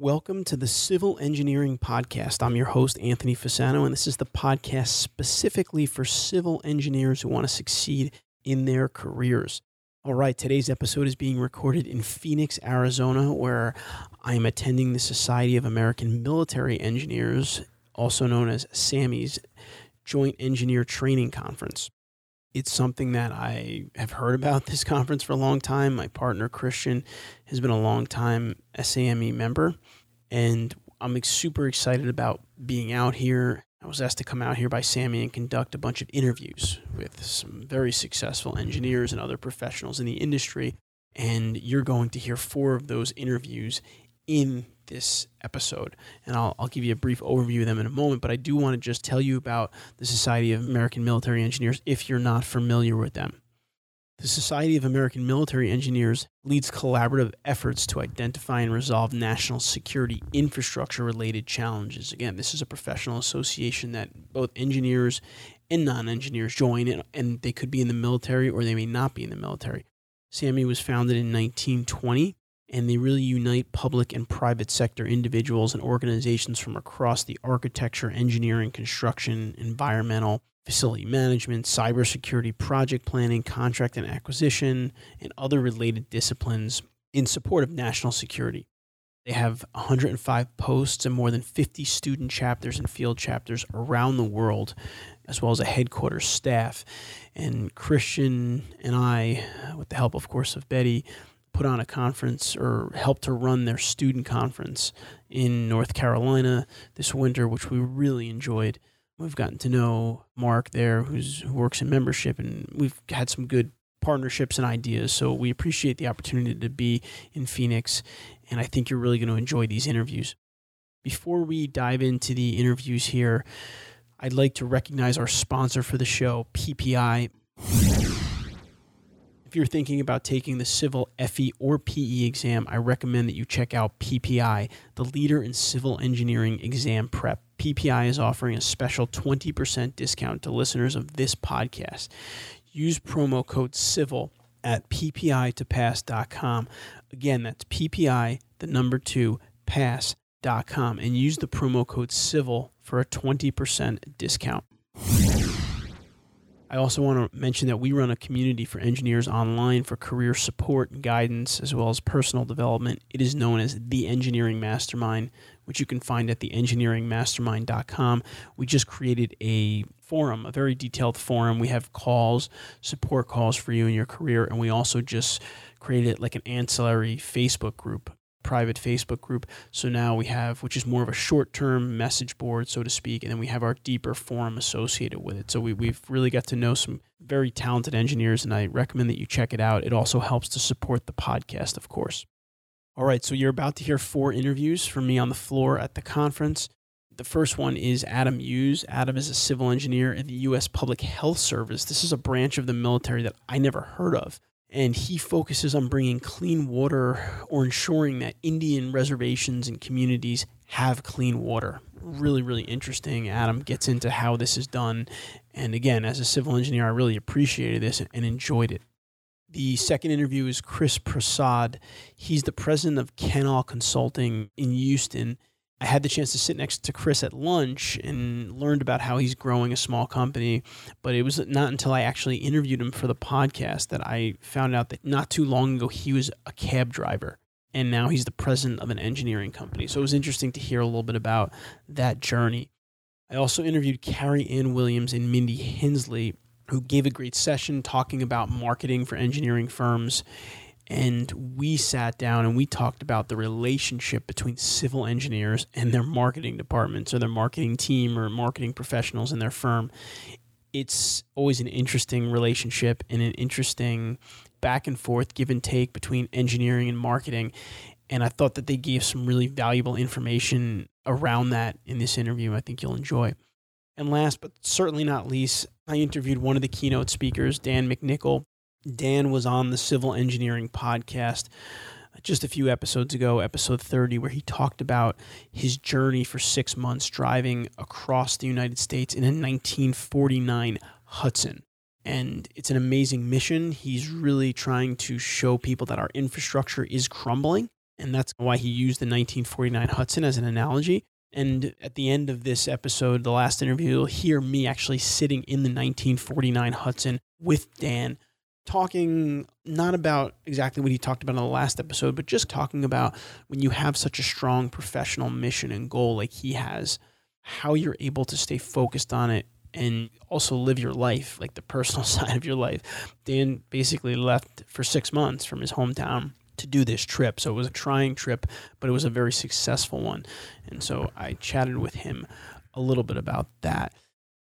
Welcome to the Civil Engineering Podcast. I'm your host, Anthony Fasano, and this is the podcast specifically for civil engineers who want to succeed in their careers. All right, today's episode is being recorded in Phoenix, Arizona, where I am attending the Society of American Military Engineers, also known as SAMMy's Joint Engineer Training Conference it's something that I have heard about this conference for a long time. My partner Christian has been a long time SAMmy member, and I'm super excited about being out here. I was asked to come out here by Sammy and conduct a bunch of interviews with some very successful engineers and other professionals in the industry. And you're going to hear four of those interviews in this episode. And I'll, I'll give you a brief overview of them in a moment, but I do want to just tell you about the Society of American Military Engineers if you're not familiar with them. The Society of American Military Engineers leads collaborative efforts to identify and resolve national security infrastructure related challenges. Again, this is a professional association that both engineers and non engineers join, in, and they could be in the military or they may not be in the military. SAMI was founded in 1920 and they really unite public and private sector individuals and organizations from across the architecture, engineering, construction, environmental, facility management, cybersecurity, project planning, contract and acquisition, and other related disciplines in support of national security. They have 105 posts and more than 50 student chapters and field chapters around the world, as well as a headquarters staff. And Christian and I, with the help, of course, of Betty, put on a conference or helped to run their student conference in North Carolina this winter, which we really enjoyed. We've gotten to know Mark there, who's, who works in membership, and we've had some good partnerships and ideas. So we appreciate the opportunity to be in Phoenix, and I think you're really going to enjoy these interviews. Before we dive into the interviews here, I'd like to recognize our sponsor for the show, PPI. If you're thinking about taking the civil FE or PE exam, I recommend that you check out PPI, the leader in civil engineering exam prep. PPI is offering a special 20% discount to listeners of this podcast. Use promo code CIVIL at ppitopass.com. Again, that's PPI, the number two, pass.com, and use the promo code CIVIL for a 20% discount. I also want to mention that we run a community for engineers online for career support and guidance, as well as personal development. It is known as the Engineering Mastermind, which you can find at theengineeringmastermind.com. We just created a forum, a very detailed forum. We have calls, support calls for you in your career, and we also just created like an ancillary Facebook group private Facebook group. So now we have, which is more of a short term message board, so to speak, and then we have our deeper forum associated with it. So we, we've really got to know some very talented engineers, and I recommend that you check it out. It also helps to support the podcast, of course. All right, so you're about to hear four interviews from me on the floor at the conference. The first one is Adam Hughes. Adam is a civil engineer in the U.S. Public Health Service. This is a branch of the military that I never heard of and he focuses on bringing clean water or ensuring that Indian reservations and communities have clean water. Really, really interesting. Adam gets into how this is done. And again, as a civil engineer, I really appreciated this and enjoyed it. The second interview is Chris Prasad. He's the president of Kenall Consulting in Houston. I had the chance to sit next to Chris at lunch and learned about how he's growing a small company. But it was not until I actually interviewed him for the podcast that I found out that not too long ago he was a cab driver and now he's the president of an engineering company. So it was interesting to hear a little bit about that journey. I also interviewed Carrie Ann Williams and Mindy Hensley, who gave a great session talking about marketing for engineering firms and we sat down and we talked about the relationship between civil engineers and their marketing departments or their marketing team or marketing professionals in their firm. It's always an interesting relationship and an interesting back and forth, give and take between engineering and marketing. And I thought that they gave some really valuable information around that in this interview. I think you'll enjoy. And last but certainly not least, I interviewed one of the keynote speakers, Dan McNichol. Dan was on the Civil Engineering podcast just a few episodes ago, episode 30, where he talked about his journey for six months driving across the United States in a 1949 Hudson. And it's an amazing mission. He's really trying to show people that our infrastructure is crumbling. And that's why he used the 1949 Hudson as an analogy. And at the end of this episode, the last interview, you'll hear me actually sitting in the 1949 Hudson with Dan talking not about exactly what he talked about in the last episode, but just talking about when you have such a strong professional mission and goal like he has, how you're able to stay focused on it and also live your life, like the personal side of your life. Dan basically left for six months from his hometown to do this trip. So it was a trying trip, but it was a very successful one. And so I chatted with him a little bit about that.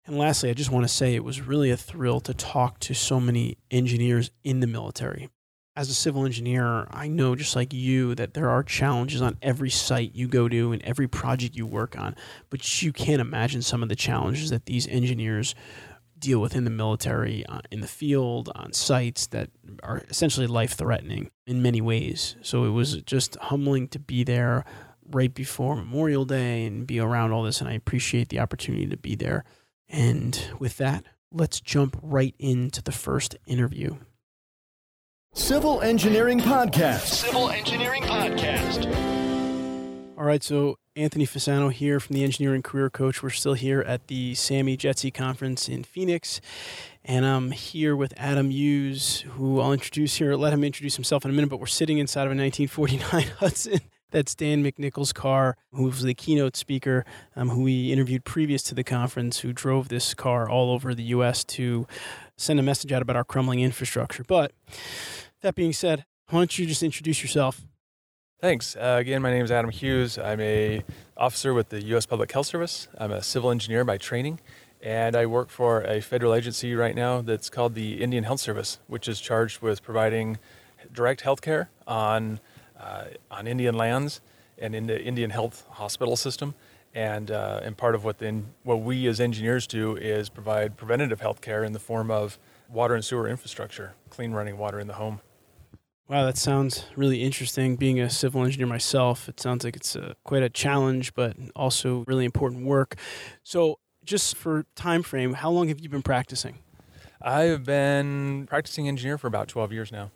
And lastly, I just want to say it was really a thrill to talk to so many engineers in the military. As a civil engineer, I know just like you that there are challenges on every site you go to and every project you work on, but you can't imagine some of the challenges that these engineers deal with in the military, uh, in the field, on sites that are essentially life threatening in many ways. So it was just humbling to be there right before Memorial Day and be around all this. And I appreciate the opportunity to be there. And with that, let's jump right into the first interview. Civil Engineering Podcast. Civil Engineering Podcast. All right, so Anthony Fasano here from the Engineering Career Coach. We're still here at the Sammy JETC Conference in Phoenix, and I'm here with Adam Hughes, who I'll introduce here. Let him introduce himself in a minute, but we're sitting inside of a 1949 Hudson that's Dan McNichol's car, who was the keynote speaker, um, who we interviewed previous to the conference, who drove this car all over the U.S. to send a message out about our crumbling infrastructure. But that being said, why don't you just introduce yourself? Thanks. Uh, again, my name is Adam Hughes. I'm a officer with the U.S. Public Health Service. I'm a civil engineer by training, and I work for a federal agency right now that's called the Indian Health Service, which is charged with providing direct health care on on Indian lands and in the Indian health hospital system. And, uh, and part of what, the, what we as engineers do is provide preventative health care in the form of water and sewer infrastructure, clean running water in the home. Wow, that sounds really interesting. Being a civil engineer myself, it sounds like it's a, quite a challenge, but also really important work. So, just for time frame, how long have you been practicing? I've been practicing engineer for about 12 years now.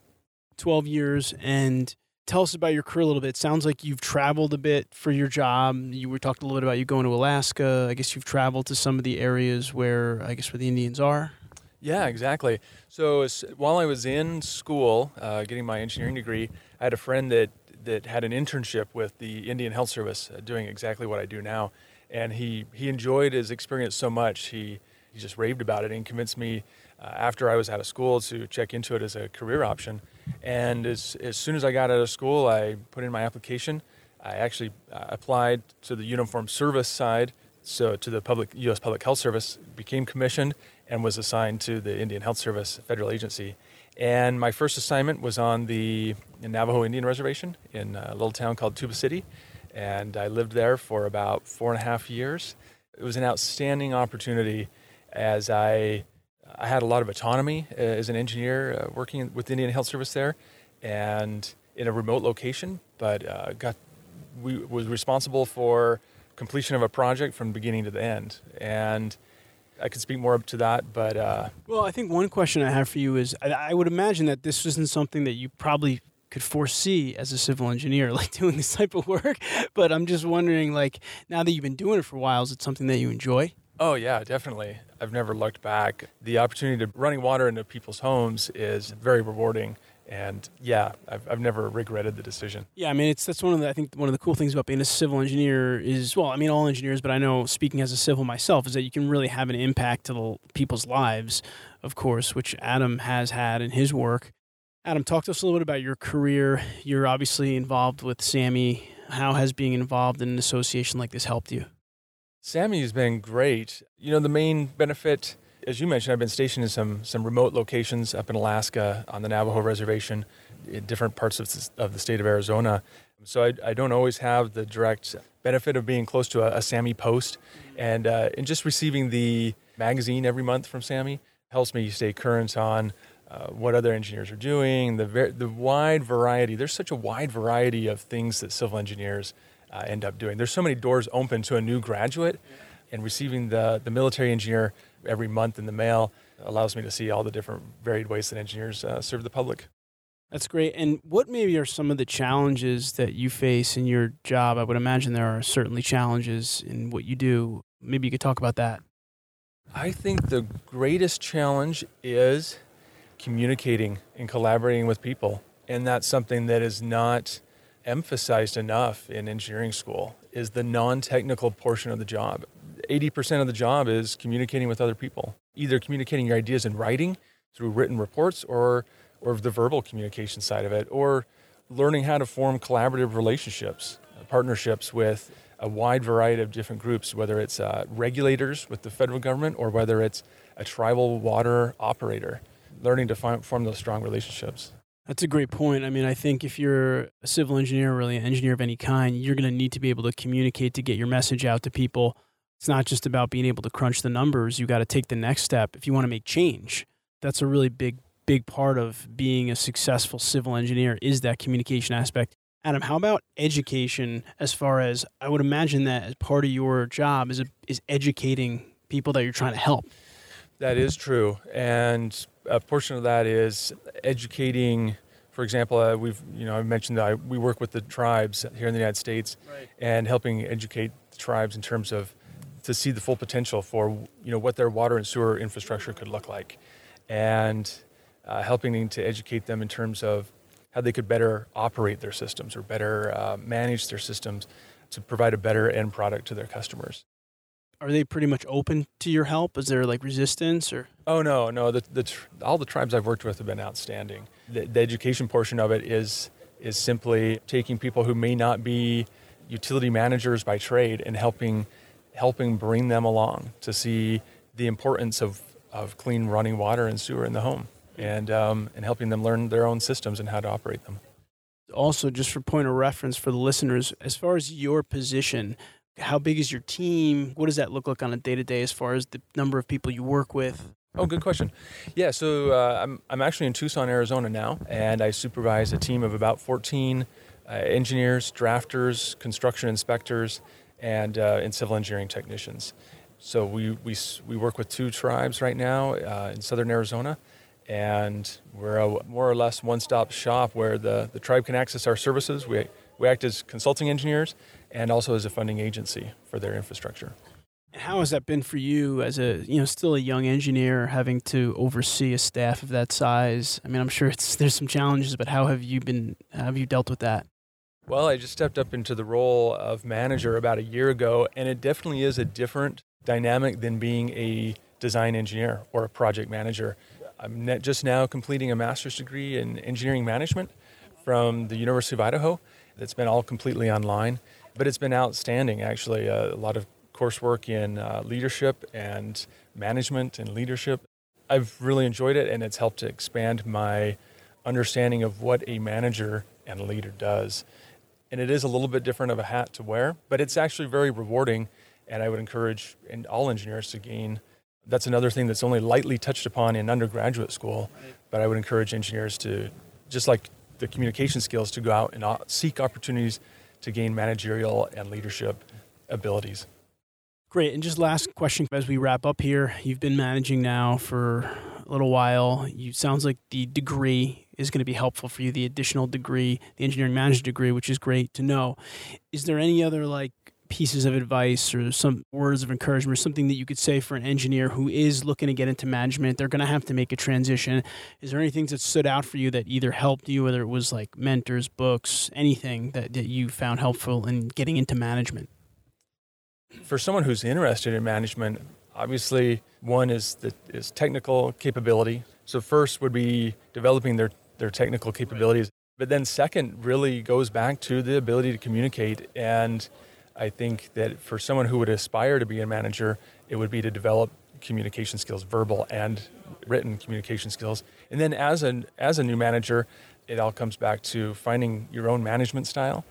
12 years, and tell us about your career a little bit. It sounds like you've traveled a bit for your job. You were talking a little bit about you going to Alaska. I guess you've traveled to some of the areas where I guess where the Indians are. Yeah, exactly. So while I was in school, uh, getting my engineering degree, I had a friend that that had an internship with the Indian Health Service, uh, doing exactly what I do now, and he he enjoyed his experience so much he he just raved about it and convinced me uh, after I was out of school to check into it as a career option. And as, as soon as I got out of school, I put in my application. I actually uh, applied to the uniform service side, so to the public U.S. Public Health Service, became commissioned, and was assigned to the Indian Health Service federal agency. And my first assignment was on the Navajo Indian Reservation in a little town called Tuba City, and I lived there for about four and a half years. It was an outstanding opportunity as I I had a lot of autonomy uh, as an engineer uh, working with the Indian Health Service there, and in a remote location. But uh, got we was responsible for completion of a project from beginning to the end, and I could speak more up to that. But uh, well, I think one question I have for you is: I, I would imagine that this isn't something that you probably could foresee as a civil engineer, like doing this type of work. But I'm just wondering, like, now that you've been doing it for a while, is it something that you enjoy? Oh yeah, definitely. I've never looked back. The opportunity to running water into people's homes is very rewarding. And yeah, I've, I've never regretted the decision. Yeah, I mean, it's that's one of the I think one of the cool things about being a civil engineer is well, I mean, all engineers, but I know speaking as a civil myself is that you can really have an impact to the people's lives, of course, which Adam has had in his work. Adam, talk to us a little bit about your career. You're obviously involved with Sammy. How has being involved in an association like this helped you? Sammy has been great. You know, the main benefit, as you mentioned, I've been stationed in some some remote locations up in Alaska on the Navajo reservation, in different parts of, of the state of Arizona. So I, I don't always have the direct benefit of being close to a, a SAMI post, and uh, and just receiving the magazine every month from Sammy helps me stay current on uh, what other engineers are doing, the ver- the wide variety. There's such a wide variety of things that civil engineers uh, end up doing. There's so many doors open to a new graduate, and receiving the the military engineer every month in the mail allows me to see all the different varied ways that engineers uh, serve the public. That's great. And what maybe are some of the challenges that you face in your job? I would imagine there are certainly challenges in what you do. Maybe you could talk about that. I think the greatest challenge is communicating and collaborating with people. And that's something that is not emphasized enough in engineering school is the non-technical portion of the job. 80% of the job is communicating with other people, either communicating your ideas in writing through written reports or or the verbal communication side of it, or learning how to form collaborative relationships, uh, partnerships with a wide variety of different groups, whether it's uh, regulators with the federal government or whether it's a tribal water operator, learning to find, form those strong relationships. That's a great point. I mean, I think if you're a civil engineer, really an engineer of any kind, you're going to need to be able to communicate to get your message out to people. It's not just about being able to crunch the numbers. You got to take the next step if you want to make change. That's a really big big part of being a successful civil engineer is that communication aspect. Adam, how about education as far as I would imagine that as part of your job is, is educating people that you're trying to help? That is true. And a portion of that is educating for example, uh, we've you know I mentioned that I, we work with the tribes here in the United States, right. and helping educate the tribes in terms of to see the full potential for you know what their water and sewer infrastructure could look like, and uh, helping to educate them in terms of how they could better operate their systems or better uh, manage their systems to provide a better end product to their customers. Are they pretty much open to your help? Is there like resistance or? Oh no, no. The, the all the tribes I've worked with have been outstanding. The, the education portion of it is is simply taking people who may not be utility managers by trade and helping helping bring them along to see the importance of, of clean running water and sewer in the home and, um, and helping them learn their own systems and how to operate them. Also, just for point of reference for the listeners, as far as your position, how big is your team? What does that look like on a day to day as far as the number of people you work with? Oh, good question. Yeah, so uh, I'm, I'm actually in Tucson, Arizona now, and I supervise a team of about 14 uh, engineers, drafters, construction inspectors, and, uh, and civil engineering technicians. So we, we, we work with two tribes right now uh, in southern Arizona, and we're a more or less one-stop shop where the, the tribe can access our services. We, we act as consulting engineers and also as a funding agency for their infrastructure. How has that been for you as a you know still a young engineer having to oversee a staff of that size? I mean, I'm sure it's there's some challenges, but how have you been have you dealt with that? Well, I just stepped up into the role of manager about a year ago, and it definitely is a different dynamic than being a design engineer or a project manager. I'm just now completing a master's degree in engineering management from the University of Idaho. That's been all completely online, but it's been outstanding actually. Uh, a lot of coursework in uh, leadership and management and leadership. I've really enjoyed it, and it's helped to expand my understanding of what a manager and a leader does. And it is a little bit different of a hat to wear, but it's actually very rewarding. And I would encourage all engineers to gain that's another thing that's only lightly touched upon in undergraduate school. But I would encourage engineers to, just like the communication skills, to go out and uh, seek opportunities to gain managerial and leadership abilities. Great. And just last question as we wrap up here. You've been managing now for a little while. You sounds like the degree is going to be helpful for you, the additional degree, the engineering manager degree, which is great to know. Is there any other like pieces of advice or some words of encouragement or something that you could say for an engineer who is looking to get into management? They're going to have to make a transition. Is there anything that stood out for you that either helped you, whether it was like mentors, books, anything that, that you found helpful in getting into management? For someone who's interested in management, obviously one is the is technical capability. So first would be developing their their technical capabilities. But then second really goes back to the ability to communicate and I think that for someone who would aspire to be a manager, it would be to develop communication skills, verbal and written communication skills. And then as a as a new manager, it all comes back to finding your own management style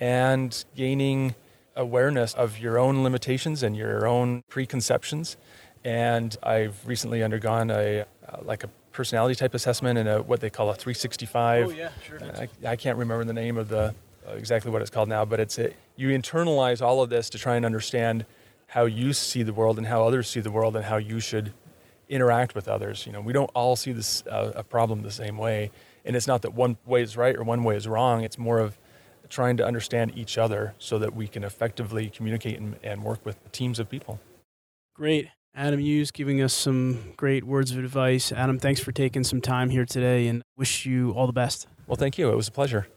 and gaining awareness of your own limitations and your own preconceptions. And I've recently undergone a uh, like a personality type assessment and a what they call a 365. Oh yeah, sure. I, I can't remember the name of the uh, exactly what it's called now, but it's a, you internalize all of this to try and understand how you see the world and how others see the world and how you should interact with others. You know, we don't all see this uh, a problem the same way, and it's not that one way is right or one way is wrong. It's more of trying to understand each other so that we can effectively communicate and, and work with teams of people. Great. Adam Hughes giving us some great words of advice. Adam, thanks for taking some time here today and wish you all the best. Well, thank you. It was a pleasure.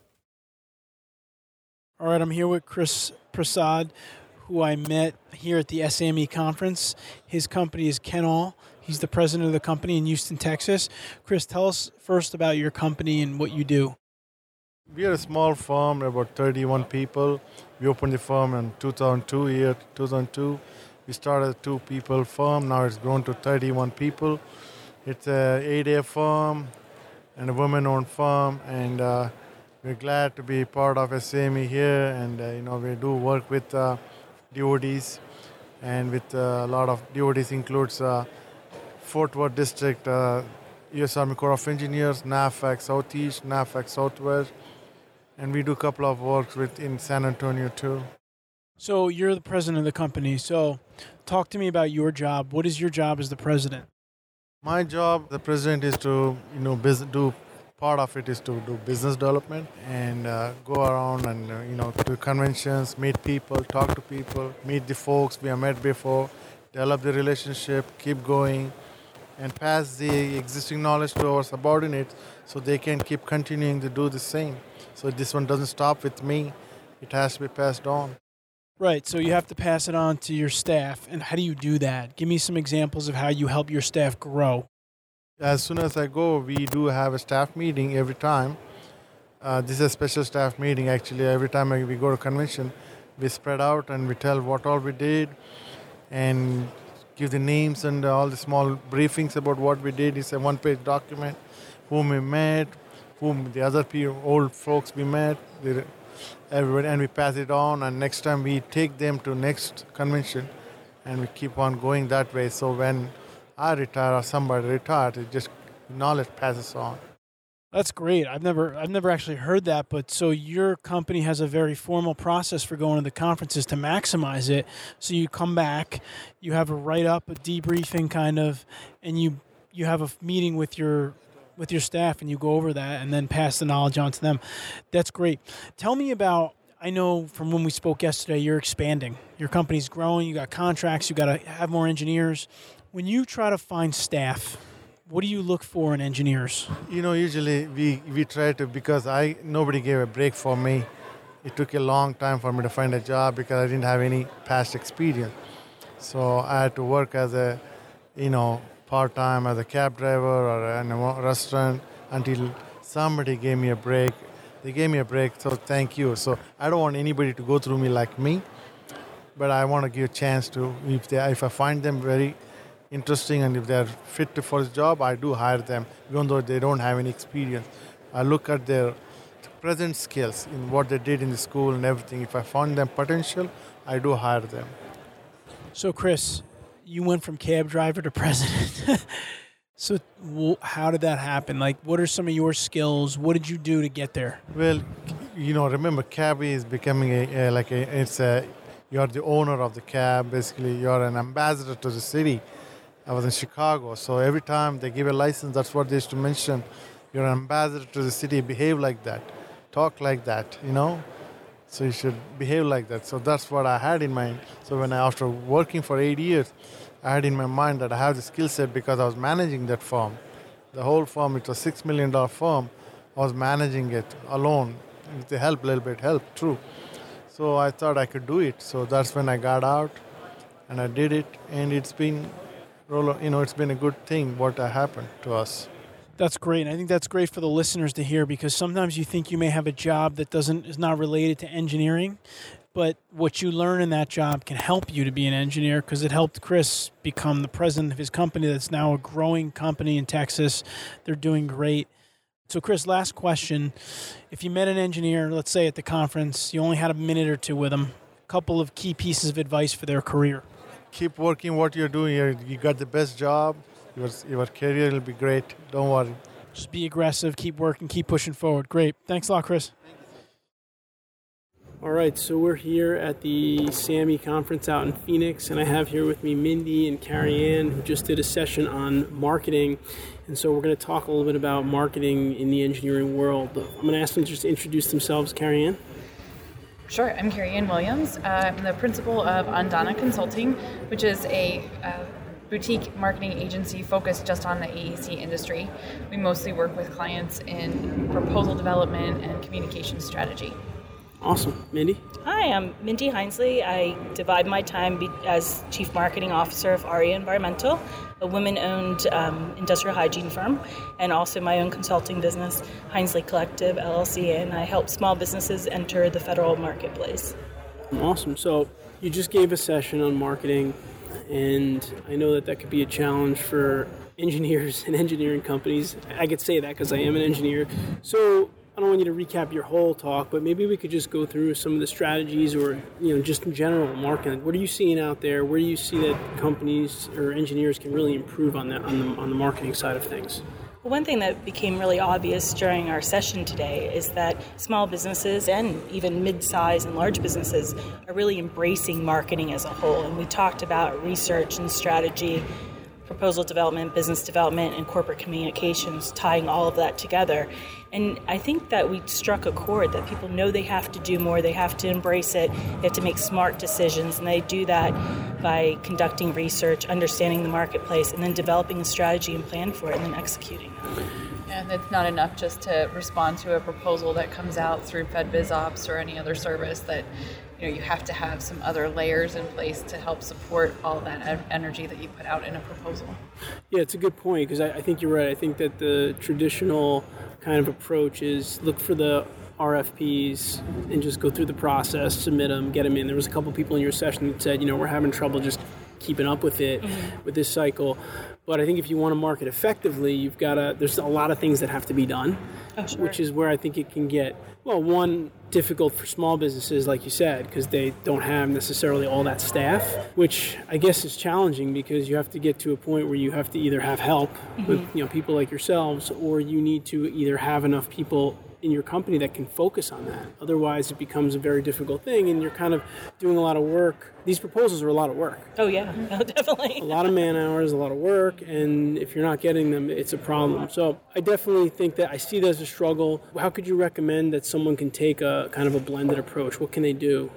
All right, I'm here with Chris Prasad, who I met here at the SAME conference. His company is Kenall. He's the president of the company in Houston, Texas. Chris, tell us first about your company and what you do. We are a small firm, about 31 people. We opened the firm in 2002, year 2002. We started a two people firm, now it's grown to 31 people. It's a 8(a) firm and a women-owned firm, and uh, we're glad to be part of SAME here. And uh, you know, we do work with uh, DoDs, and with uh, a lot of DoDs includes uh, Fort Worth District, uh, U.S. Army Corps of Engineers, NAVFAC Southeast, NAVFAC Southwest, and we do a couple of works with in San Antonio too. So, you're the president of the company. So, talk to me about your job. What is your job as the president? My job, the president, is to you know do part of it is to do business development and uh, go around and uh, you know do conventions, meet people, talk to people, meet the folks we have met before, develop the relationship, keep going, and pass the existing knowledge to our subordinates so they can keep continuing to do the same. So this one doesn't stop with me; it has to be passed on. Right. So, you have to pass it on to your staff. And how do you do that? Give me some examples of how you help your staff grow. As soon as I go, we do have a staff meeting every time. Uh, this is a special staff meeting actually. Every time we go to convention, we spread out and we tell what all we did and give the names and all the small briefings about what we did. It's a one page document, whom we met, whom the other people, old folks we met, everybody, and we pass it on. And next time we take them to next convention and we keep on going that way. So when I retire or somebody retired, it just knowledge passes on. That's great. I've never I've never actually heard that, but so your company has a very formal process for going to the conferences to maximize it. So you come back, you have a write up, a debriefing kind of, and you you have a meeting with your with your staff and you go over that and then pass the knowledge on to them. That's great. Tell me about I know from when we spoke yesterday, you're expanding. Your company's growing, you got contracts, you got to have more engineers. When you try to find staff, what do you look for in engineers? You know, usually we, we try to because I nobody gave a break for me. It took a long time for me to find a job because I didn't have any past experience. So I had to work as a, you know, part time as a cab driver or in a restaurant until somebody gave me a break. They gave me a break, so thank you. So I don't want anybody to go through me like me, but I want to give a chance to if they if I find them very interesting and if they're fit for the job, I do hire them, even though they don't have any experience. I look at their present skills in what they did in the school and everything. If I find them potential, I do hire them. So, Chris, you went from cab driver to president. so, how did that happen? Like, what are some of your skills? What did you do to get there? Well, you know, remember, cab is becoming a, a like a, it's a, you're the owner of the cab. Basically, you're an ambassador to the city. I was in Chicago, so every time they give a license, that's what they used to mention. You're an ambassador to the city. Behave like that, talk like that. You know, so you should behave like that. So that's what I had in mind. So when I, after working for eight years, I had in my mind that I have the skill set because I was managing that firm. The whole firm, it was a six million dollar firm. I was managing it alone. With the help, a little bit help, true. So I thought I could do it. So that's when I got out, and I did it, and it's been, you know, it's been a good thing what happened to us. That's great. And I think that's great for the listeners to hear because sometimes you think you may have a job that doesn't is not related to engineering, but what you learn in that job can help you to be an engineer because it helped Chris become the president of his company that's now a growing company in Texas. They're doing great. So, Chris, last question. If you met an engineer, let's say at the conference, you only had a minute or two with them, a couple of key pieces of advice for their career. Keep working what you're doing. You you got the best job. Your, your career will be great. Don't worry. Just be aggressive, keep working, keep pushing forward. Great. Thanks a lot, Chris. All right, so we're here at the SAMI conference out in Phoenix, and I have here with me Mindy and Carrie Ann, who just did a session on marketing. And so we're going to talk a little bit about marketing in the engineering world. I'm going to ask them to just introduce themselves. Carrie Ann? Sure, I'm Carrie Ann Williams. Uh, I'm the principal of Andana Consulting, which is a uh, boutique marketing agency focused just on the AEC industry. We mostly work with clients in proposal development and communication strategy. Awesome. Mindy? Hi, I'm Mindy Hinesley. I divide my time be- as Chief Marketing Officer of ARIA Environmental, a women owned um, industrial hygiene firm, and also my own consulting business, Hinesley Collective LLC, and I help small businesses enter the federal marketplace. Awesome. So you just gave a session on marketing, and I know that that could be a challenge for engineers and engineering companies. I could say that because I am an engineer. So I don't want you to recap your whole talk, but maybe we could just go through some of the strategies or, you know, just in general marketing. What are you seeing out there? Where do you see that companies or engineers can really improve on that on the, on the marketing side of things? One thing that became really obvious during our session today is that small businesses and even mid sized and large businesses are really embracing marketing as a whole. And we talked about research and strategy proposal development, business development, and corporate communications, tying all of that together. And I think that we struck a chord that people know they have to do more, they have to embrace it, they have to make smart decisions, and they do that by conducting research, understanding the marketplace, and then developing a strategy and plan for it, and then executing. And it's not enough just to respond to a proposal that comes out through FedBizOpps or any other service that you know you have to have some other layers in place to help support all that energy that you put out in a proposal. Yeah, it's a good point because I, I think you're right. I think that the traditional kind of approach is look for the RFPs and just go through the process, submit them, get them in. There was a couple people in your session that said, you know, we're having trouble just keeping up with it mm-hmm. with this cycle. But I think if you want to market effectively, you've got to. There's a lot of things that have to be done, oh, sure. which is where I think it can get well. One difficult for small businesses, like you said, because they don't have necessarily all that staff, which I guess is challenging because you have to get to a point where you have to either have help mm-hmm. with you know people like yourselves, or you need to either have enough people in your company that can focus on that. Otherwise, it becomes a very difficult thing, and you're kind of doing a lot of work. These proposals are a lot of work. Oh yeah, no, definitely. a lot of man hours, a lot of work, and if you're not getting them, it's a problem. So I definitely think that I see that as a struggle. How could you recommend that someone can take a kind of a blended approach? What can they do?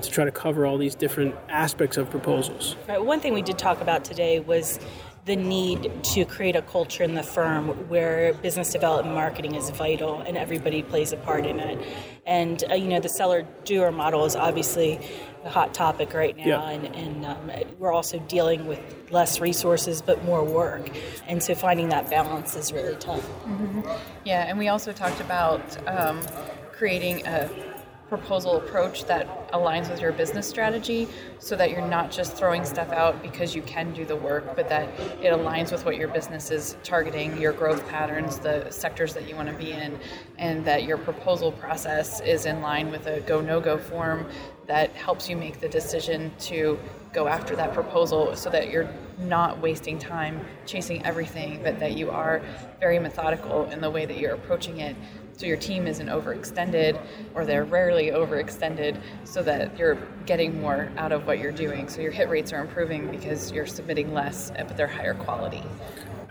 to try to cover all these different aspects of proposals. Right. One thing we did talk about today was the need to create a culture in the firm where business development marketing is vital and everybody plays a part in it. And uh, you know, the seller doer model is obviously a hot topic right now, yeah. and, and um, we're also dealing with less resources but more work. And so finding that balance is really tough. Mm-hmm. Yeah, and we also talked about um, creating a proposal approach that aligns with your business strategy so that you're not just throwing stuff out because you can do the work, but that it aligns with what your business is targeting, your growth patterns, the sectors that you want to be in, and that your proposal process is in line with a go no go form that helps you make the decision to go after that proposal so that you're not wasting time chasing everything, but that you are very methodical in the way that you're approaching it so your team isn't overextended or they're rarely overextended so that you're getting more out of what you're doing. So your hit rates are improving because you're submitting less but they're higher quality.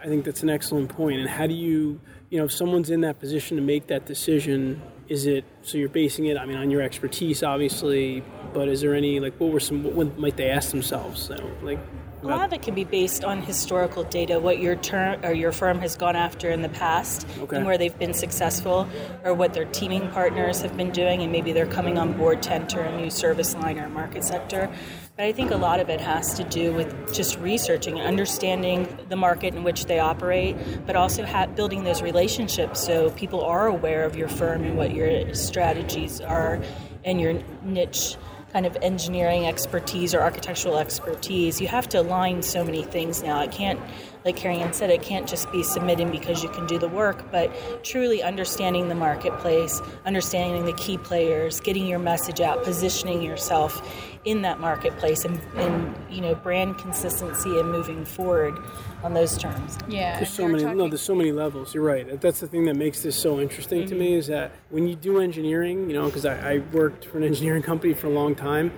I think that's an excellent point and how do you you know if someone's in that position to make that decision is it so you're basing it i mean on your expertise obviously but is there any like what were some what might they ask themselves so, like a lot of it can be based on historical data, what your term or your firm has gone after in the past, okay. and where they've been successful, or what their teaming partners have been doing, and maybe they're coming on board to enter a new service line or market sector. But I think a lot of it has to do with just researching and understanding the market in which they operate, but also building those relationships so people are aware of your firm and what your strategies are and your niche kind of engineering expertise or architectural expertise, you have to align so many things now. I can't like Carrie said, it can't just be submitting because you can do the work, but truly understanding the marketplace, understanding the key players, getting your message out, positioning yourself in that marketplace, and, and you know, brand consistency and moving forward on those terms. Yeah. There's so we were many. No, there's so many levels. You're right. That's the thing that makes this so interesting to me mm-hmm. is that when you do engineering, you know, because I, I worked for an engineering company for a long time,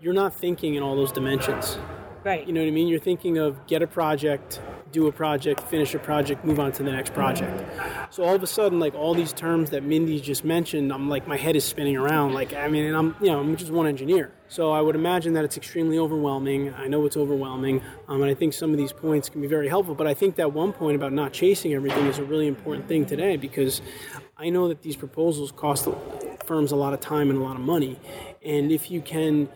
you're not thinking in all those dimensions. Right. You know what I mean? You're thinking of get a project, do a project, finish a project, move on to the next project. So all of a sudden, like all these terms that Mindy just mentioned, I'm like my head is spinning around. Like I mean, and I'm you know I'm just one engineer, so I would imagine that it's extremely overwhelming. I know it's overwhelming, um, and I think some of these points can be very helpful. But I think that one point about not chasing everything is a really important thing today because I know that these proposals cost firms a lot of time and a lot of money, and if you can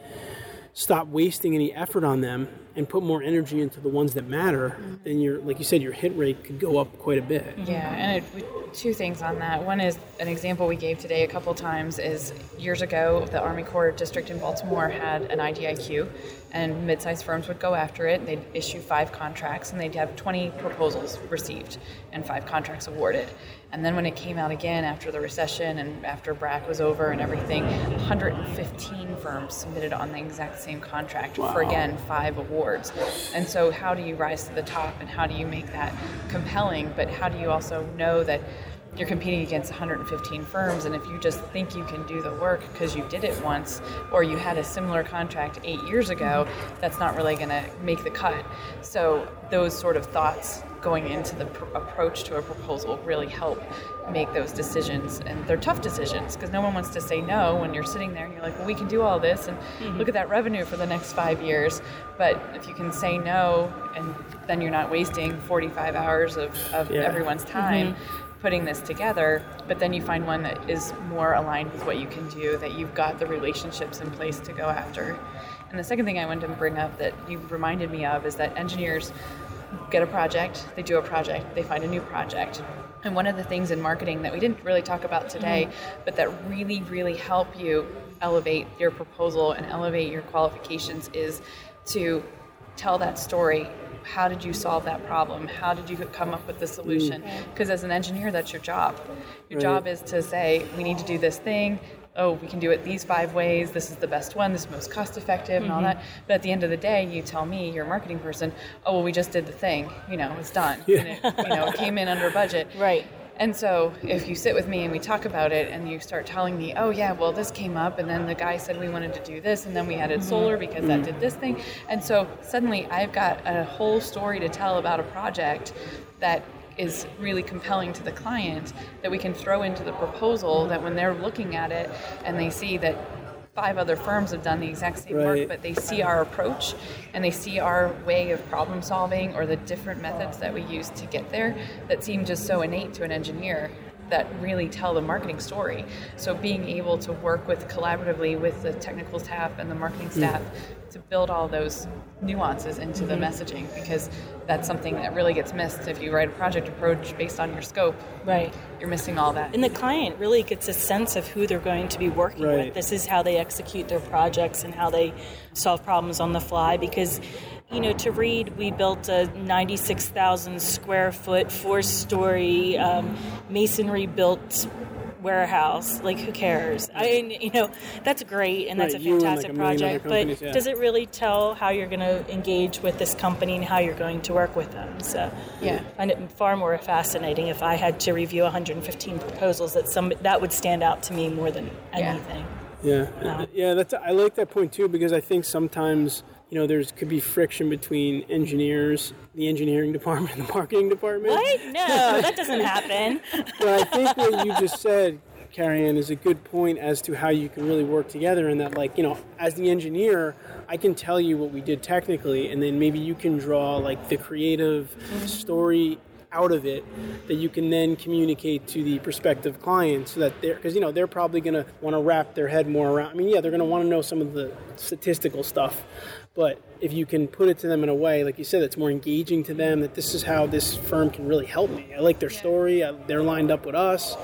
stop wasting any effort on them and put more energy into the ones that matter, mm-hmm. then your like you said, your hit rate could go up quite a bit. Yeah, and it, two things on that. One is an example we gave today a couple times is years ago, the Army Corps District in Baltimore had an IDIQ, and mid-sized firms would go after it. They'd issue five contracts, and they'd have 20 proposals received and five contracts awarded. And then when it came out again after the recession and after BRAC was over and everything, 115 firms submitted on the exact same contract for again five awards. And so, how do you rise to the top and how do you make that compelling? But how do you also know that you're competing against 115 firms and if you just think you can do the work because you did it once or you had a similar contract eight years ago that's not really going to make the cut so those sort of thoughts going into the pr- approach to a proposal really help make those decisions and they're tough decisions because no one wants to say no when you're sitting there and you're like well we can do all this and mm-hmm. look at that revenue for the next five years but if you can say no and then you're not wasting 45 hours of, of Yeah. everyone's mm-hmm. time putting this together, but then you find one that is more aligned with what you can do, that you've got the relationships in place to go after. And the second thing I wanted to bring up that you reminded me of is that engineers get a project, they do a project, they find a new project. And one of the things in marketing that we didn't really talk about today, mm-hmm. but that really, really help you elevate your proposal and elevate your qualifications is to tell that story. How did you solve that problem? How did you come up with the mm-hmm. solution? Because as an engineer, that's your job. Your Right. job is to say, we need to do this thing. Oh, we can do it these five ways. This is the best one. This is most cost effective, and all mm-hmm. that. But at the end of the day, you tell me, you're a marketing person. Oh, well, we just did the thing. You know, it's done. And it, you know, it came in under budget. Right. And so if you sit with me and we talk about it and you start telling me, oh, yeah, well, this came up and then the guy said we wanted to do this and then we added mm-hmm. solar because that did mm-hmm. this thing. And so suddenly I've got a whole story to tell about a project that is really compelling to the client that we can throw into the proposal that when they're looking at it and they see that five other firms have done the exact same Right. work, but they see our approach and they see our way of problem solving or the different methods that we use to get there that seem just so innate to an engineer that really tell the marketing story. So being able to work with collaboratively with the technical staff and the marketing hmm. staff to build all those nuances into the messaging because that's something that really gets missed if you write a project approach based on your scope. Right. You're missing all that. And the client really gets a sense of who they're going to be working Right. with. This is how they execute their projects and how they solve problems on the fly. Because, you know, to read, we built a 96,000 square foot, four story, um, masonry built warehouse. Like, who cares? I mean, you know, that's great and that's Right, a you and, like, fantastic a project. but yeah. does it really tell how you're going to engage with this company and how you're going to work with them? So, Yeah. I find it far more fascinating if I had to review 115 proposals that some that would stand out to me more than anything. Yeah, No. yeah. That's I like that point too because I think sometimes you know there's could be friction between engineers, the engineering department, and the marketing department. What? No, that doesn't happen. But I think what you just said, Carrie Ann, is a good point as to how you can really work together. And that, like, you know, as the engineer, I can tell you what we did technically, and then maybe you can draw like the creative mm-hmm. story out of it that you can then communicate to the prospective client so that they're because you know they're probably going to want to wrap their head more around i mean yeah they're going to want to know some of the statistical stuff but if you can put it to them in a way like you said that's more engaging to them that this is how this firm can really help me i like their story uh, they're lined up with us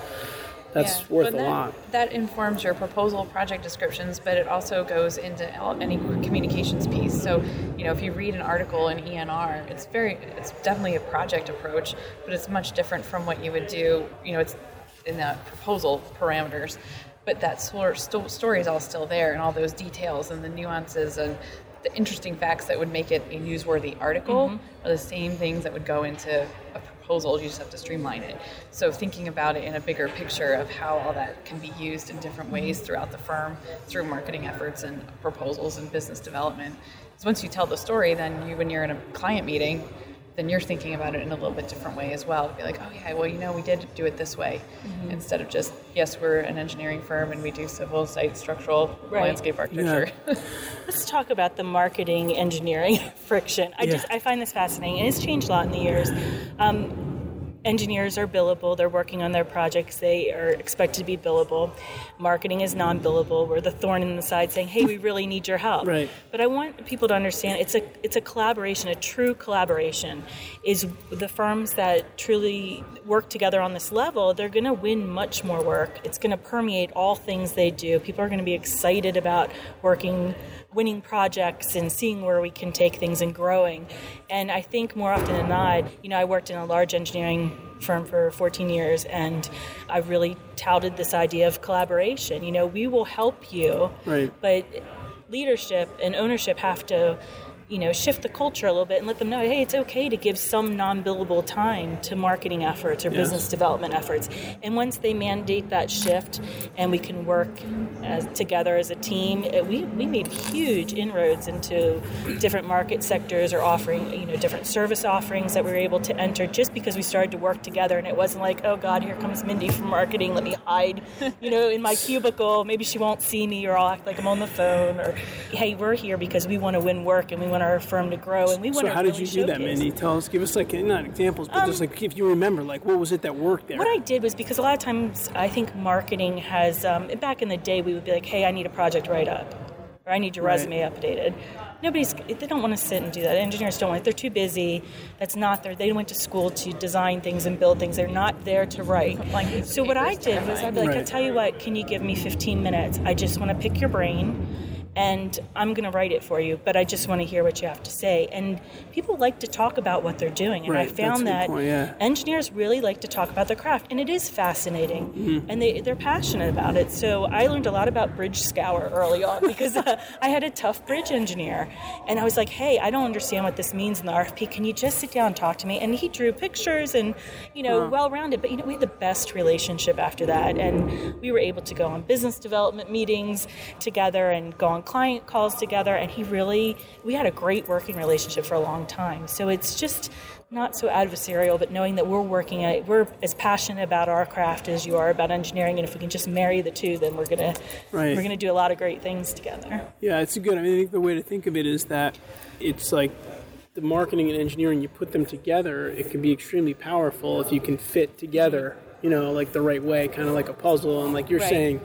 that's Yeah, worth but a that, lot. That informs your proposal project descriptions, but it also goes into any communications piece. So, you know, if you read an article in ENR, it's very, it's definitely a project approach, but it's much different from what you would do. You know, it's in the proposal parameters, but that story is all still there, and all those details and the nuances and the interesting facts that would make it a newsworthy article mm-hmm. are the same things that would go into a proposal. You just have to streamline it. So thinking about it in a bigger picture of how all that can be used in different ways mm-hmm. throughout the firm through marketing efforts and proposals and business development. Because once you tell the story, then you, when you're in a client meeting, then you're thinking about it in a little bit different way as well. Be like, oh yeah, well you know we did do it this way, instead of just yes we're an engineering firm and we do civil, site, structural, Right. landscape architecture. Let's talk about the marketing engineering friction. I just I find this fascinating, and it's changed a lot in the years. Um, engineers are billable; they're working on their projects. They are expected to be billable. Marketing is non-billable. We're the thorn in the side, saying, "Hey, we really need your help." Right. But I want people to understand it's a it's a collaboration, a true collaboration. Is the firms that truly work together on this level, they're going to win much more work. It's going to permeate all things they do. People are going to be excited about working winning projects and seeing where we can take things and growing. And I think more often than not, you know, I worked in a large engineering firm for 14 years and I really touted this idea of collaboration. You know, we will help you, Right. but leadership and ownership have to you know shift the culture a little bit and let them know hey it's okay to give some non-billable time to marketing efforts or business development efforts. And once they mandate that shift and we can work as, together as a team uh, we, we made huge inroads into different market sectors or offering you know different service offerings that we were able to enter just because we started to work together. And it wasn't like oh god here comes mindy from marketing. Let me hide you know in my cubicle. Maybe she won't see me or i'll act like i'm on the phone or hey we're here because we want to win work and we want our firm to grow and we want So to how did really you do that, showcase- Mindy? Tell us, give us like not examples, but just like if you remember, like what was it that worked there? What I did was because a lot of times I think marketing has, um, back in the day, we would be like, hey, I need a project write up, or I need your Right. resume updated. Nobody's, they don't want to sit and do that. Engineers don't want it. They're too busy. That's not their, they went to school to design things and build things. They're not there to write. Blank So what I did was I'd be like, Right. I'll tell you what, can you give me 15 minutes? I just want to pick your brain and I'm going to write it for you, but I just want to hear what you have to say. And people like to talk about what they're doing. And Right, I found that point, yeah. engineers really like to talk about their craft, and it is fascinating, Mm-hmm. and they, they're passionate about it. So I learned a lot about bridge scour early on because uh, I had a tough bridge engineer, and I was like, "Hey, I don't understand what this means in the RFP. Can you just sit down and talk to me?" And he drew pictures and, you know, well rounded. But you know, we had the best relationship after that, and we were able to go on business development meetings together and go on client calls together. And he really, we had a great working relationship for a long time. So it's just not so adversarial, but knowing that we're working at, we're as passionate about our craft as you are about engineering, and if we can just marry the two, then we're gonna Right. we're gonna do a lot of great things together. Yeah, it's good. I mean, I think the way to think of it is that it's like the marketing and engineering. You put them together, it can be extremely powerful if you can fit together. You know, like the right way, kind of like a puzzle. And like you're Right. saying,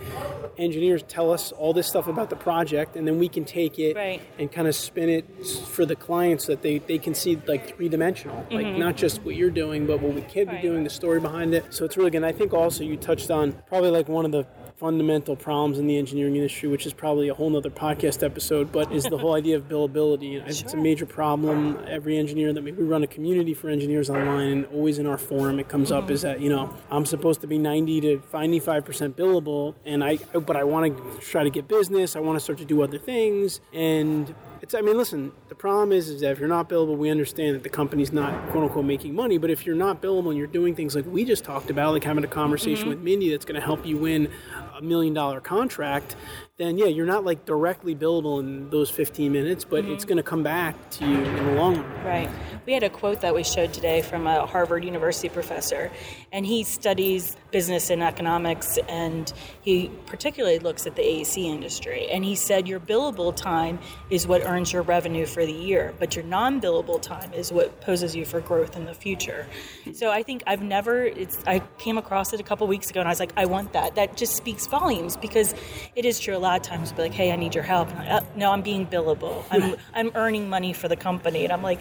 engineers tell us all this stuff about the project, and then we can take it Right. and kind of spin it for the clients so that they, they can see like three dimensional, like not just what you're doing, but what we can be Mm-hmm. Doing, the story behind it. So it's really good. And I think also you touched on probably like one of the fundamental problems in the engineering industry, which is probably a whole nother podcast episode, but is the whole idea of billability. Think It's a major problem. Every engineer that we we run a community for engineers online, and always in our forum it comes up mm-hmm. is that you know I'm supposed to be 90 to 95 percent billable, and I but I want to try to get business. I want to start to do other things, and it's, I mean, listen, the problem is, is that if you're not billable, we understand that the company's not quote unquote making money. But if you're not billable and you're doing things like we just talked about, like having a conversation mm-hmm. with Mindy that's going to help you win a million dollar contract, then yeah, you're not like directly billable in those 15 minutes, but it's mm-hmm. going to come back to you in the long run. Right. We had a quote that we showed today from a Harvard University professor, and he studies business and economics, and he particularly looks at the AEC industry. And he said your billable time is what earns your revenue for the year, but your non-billable time is what poses you for growth in the future. So I think I've never. It's. I came across it a couple weeks ago, and I was like, I want that. That just speaks volumes because it is true. A lot of times, be like, Hey, I need your help. I, uh, no, I'm being billable. I'm I'm earning money for the company, and I'm like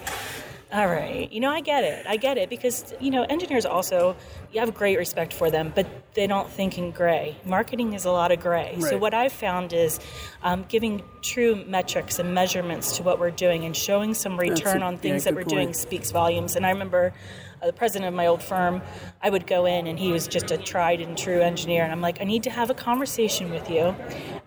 All right. You know, I get it. I get it because, you know, engineers also, you have great respect for them, but they don't think in gray. Marketing is a lot of gray. So, what I've found is um, giving true metrics and measurements to what we're doing and showing some return a- on yeah, things that we're point. doing speaks volumes. And I remember Uh, the president of my old firm, I would go in and he was just a tried and true engineer. And I'm like, I need to have a conversation with you,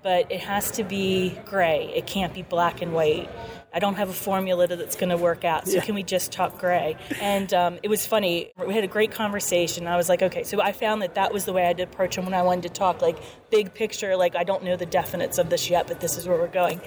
but it has to be gray. It can't be black and white. I don't have a formula that's going to work out. So Yeah. can we just talk gray? And um, it was funny. We had a great conversation. I was like, okay. So I found that that was the way I had to approach him when I wanted to talk, like big picture. Like I don't know the definites of this yet, but this is where we're going.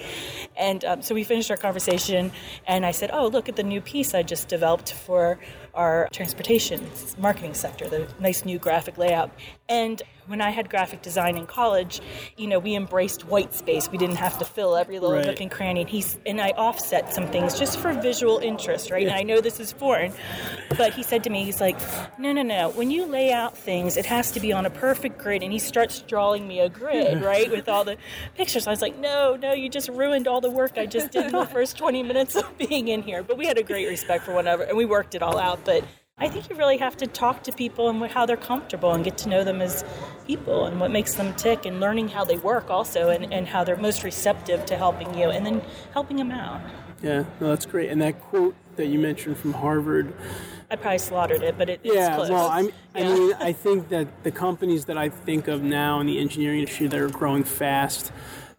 And um, so we finished our conversation, and I said, oh, look at the new piece I just developed for our transportation marketing sector, the nice new graphic layout. And when I had graphic design in college, you know, we embraced white space. We didn't have to fill every little Right. nook and cranny. And he's and I offset some things just for visual interest, right? And I know this is foreign, but he said to me, he's like, no, no, no. When you lay out things, it has to be on a perfect grid. And he starts drawing me a grid, right, with all the pictures. I was like, no, no, you just ruined all the work I just did in the first 20 minutes of being in here. But we had a great respect for one another, and we worked it all out. But I think you really have to talk to people and how they're comfortable and get to know them as people and what makes them tick and learning how they work also and, and how they're most receptive to helping you and then helping them out. Yeah, no, that's great. And that quote that you mentioned from Harvard. I probably slaughtered it, but it, it's Yeah, close. well, I'm, I mean, I think that the companies that I think of now in the engineering industry that are growing fast,